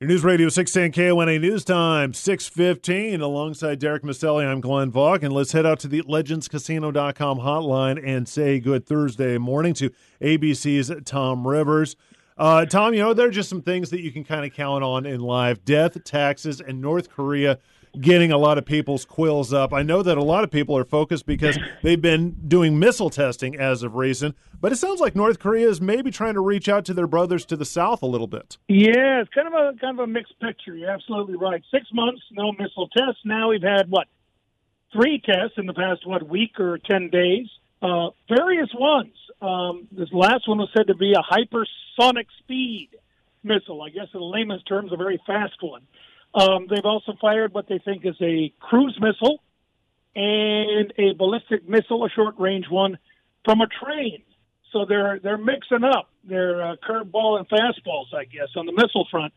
Your News Radio 610 KONA News Time, 615. Alongside Derek Maselli, I'm Glenn Vaughn. And let's head out to the legendscasino.com hotline and say good Thursday morning to ABC's Tom Rivers. Uh, Tom, you know, there are just some things that you can kind of count on in life death, taxes, and North Korea getting a lot of people's quills up. I know that a lot of people are focused because they've been doing missile testing as of recent, but it sounds like North Korea is maybe trying to reach out to their brothers to the south a little bit. Yeah, it's kind of a kind of a mixed picture. You're absolutely right. Six months, no missile tests. Now we've had what three tests in the past what week or ten days. Uh, various ones. Um, this last one was said to be a hypersonic speed missile. I guess in layman's terms, a very fast one. Um, they've also fired what they think is a cruise missile and a ballistic missile, a short range one, from a train. So they're they're mixing up their uh, curveball and fastballs, I guess, on the missile front.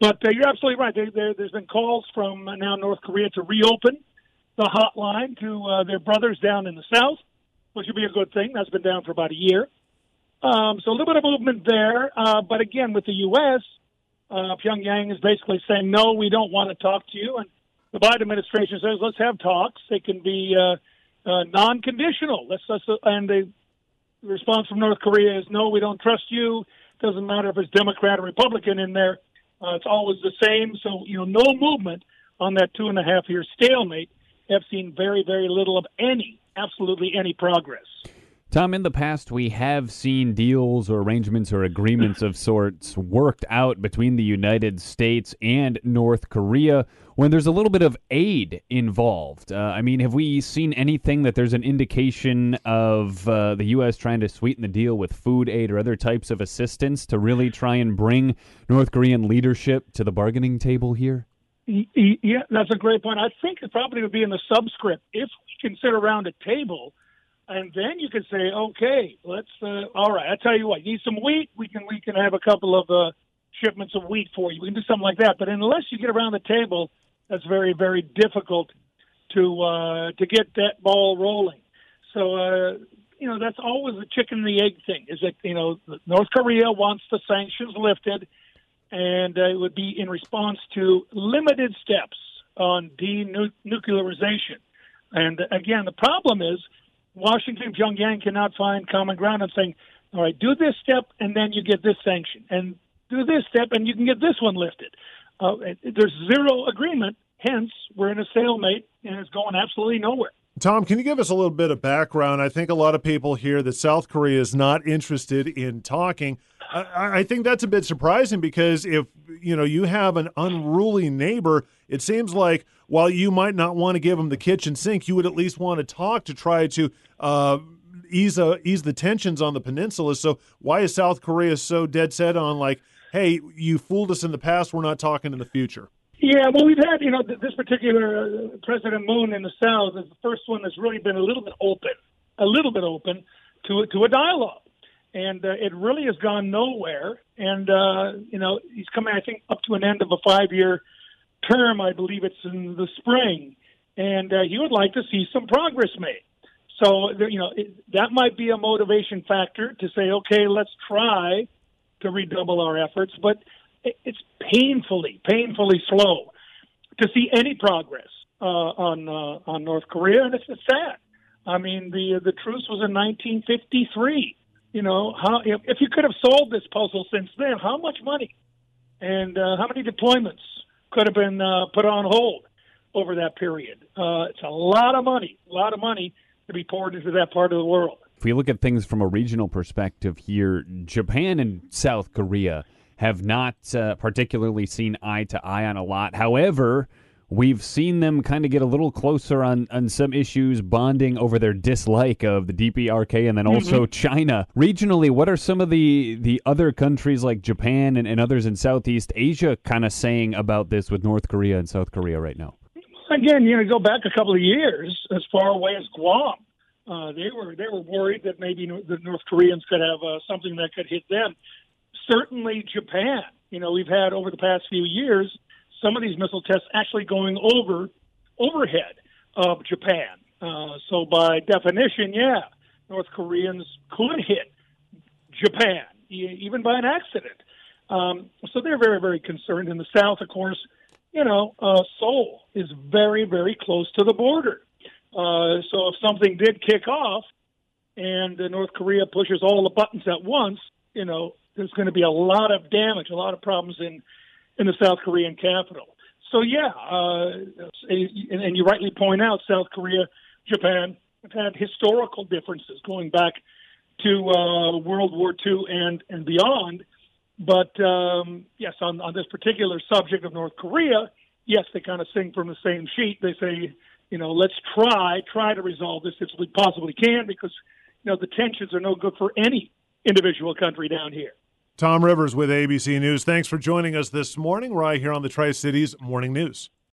But uh, you're absolutely right. There, there, there's been calls from now North Korea to reopen the hotline to uh, their brothers down in the south, which would be a good thing. That's been down for about a year. Um, so a little bit of movement there. Uh, but again, with the U.S., uh, Pyongyang is basically saying, no, we don't want to talk to you. And the Biden administration says, let's have talks. They can be uh, uh, non-conditional. Let's, let's, uh, and the response from North Korea is, no, we don't trust you. Doesn't matter if it's Democrat or Republican in there. Uh, it's always the same. So, you know, no movement on that two and a half year stalemate. Have seen very, very little of any, absolutely any progress. Tom, in the past, we have seen deals or arrangements or agreements of sorts worked out between the United States and North Korea when there's a little bit of aid involved. Uh, I mean, have we seen anything that there's an indication of uh, the U.S. trying to sweeten the deal with food aid or other types of assistance to really try and bring North Korean leadership to the bargaining table here? Yeah, that's a great point. I think it probably would be in the subscript. If we can sit around a table and then you can say, okay, let's. Uh, all right, I tell you what, you need some wheat. We can we can have a couple of uh, shipments of wheat for you. We can do something like that. But unless you get around the table, that's very very difficult to uh, to get that ball rolling. So uh, you know that's always the chicken and the egg thing. Is that you know North Korea wants the sanctions lifted, and uh, it would be in response to limited steps on denuclearization. And again, the problem is Washington, Pyongyang cannot find common ground and saying, all right, do this step and then you get this sanction, and do this step and you can get this one lifted. Uh, there's zero agreement. Hence, we're in a stalemate and it's going absolutely nowhere. Tom, can you give us a little bit of background? I think a lot of people hear that South Korea is not interested in talking. I, I, think that's a bit surprising because if you know you have an unruly neighbor, it seems like while you might not want to give them the kitchen sink, you would at least want to talk to try to uh, ease uh, ease the tensions on the peninsula. So why is South Korea so dead set on like, hey, you fooled us in the past, we're not talking in the future? Yeah, well, we've had you know this particular uh, President Moon in the South is the first one that's really been a little bit open, a little bit open to to a dialogue and uh, it really has gone nowhere. And uh, you know, he's coming, I think, up to an end of a five-year term. I believe it's in the spring, and uh, he would like to see some progress made. So you know, it, that might be a motivation factor to say, okay, let's try to redouble our efforts. But it's painfully, painfully slow to see any progress uh, on uh, on North Korea, and it's, it's sad. I mean, the the truce was in 1953 you know, how if, if you could have solved this puzzle since then, how much money and uh, how many deployments could have been uh, put on hold over that period? Uh, it's a lot of money, a lot of money to be poured into that part of the world. If we look at things from a regional perspective here, Japan and South Korea have not uh, particularly seen eye to eye on a lot. However, We've seen them kind of get a little closer on, on some issues, bonding over their dislike of the DPRK and then mm-hmm. also China. Regionally, what are some of the, the other countries like Japan and, and others in Southeast Asia kind of saying about this with North Korea and South Korea right now? Again, you know, go back a couple of years as far away as Guam. Uh, they were they were worried that maybe the North Koreans could have uh, something that could hit them. Certainly, Japan. You know, we've had over the past few years some of these missile tests actually going over overhead of Japan. Uh, so by definition, yeah, North Koreans could hit Japan even by an accident. Um, so they're very, very concerned. In the South, of course, you know, uh, Seoul is very, very close to the border. Uh, so if something did kick off and uh, North Korea pushes all the buttons at once, you know, there's going to be a lot of damage, a lot of problems in in the South Korean capital. So yeah, uh, and, and you rightly point out, South Korea, Japan have had historical differences going back to uh, World War II and and beyond. But um, yes, on, on this particular subject of North Korea, yes, they kind of sing from the same sheet. They say, you know, let's try try to resolve this if we possibly can, because you know the tensions are no good for any individual country down here. Tom Rivers with ABC News. Thanks for joining us this morning, right here on the Tri Cities Morning News.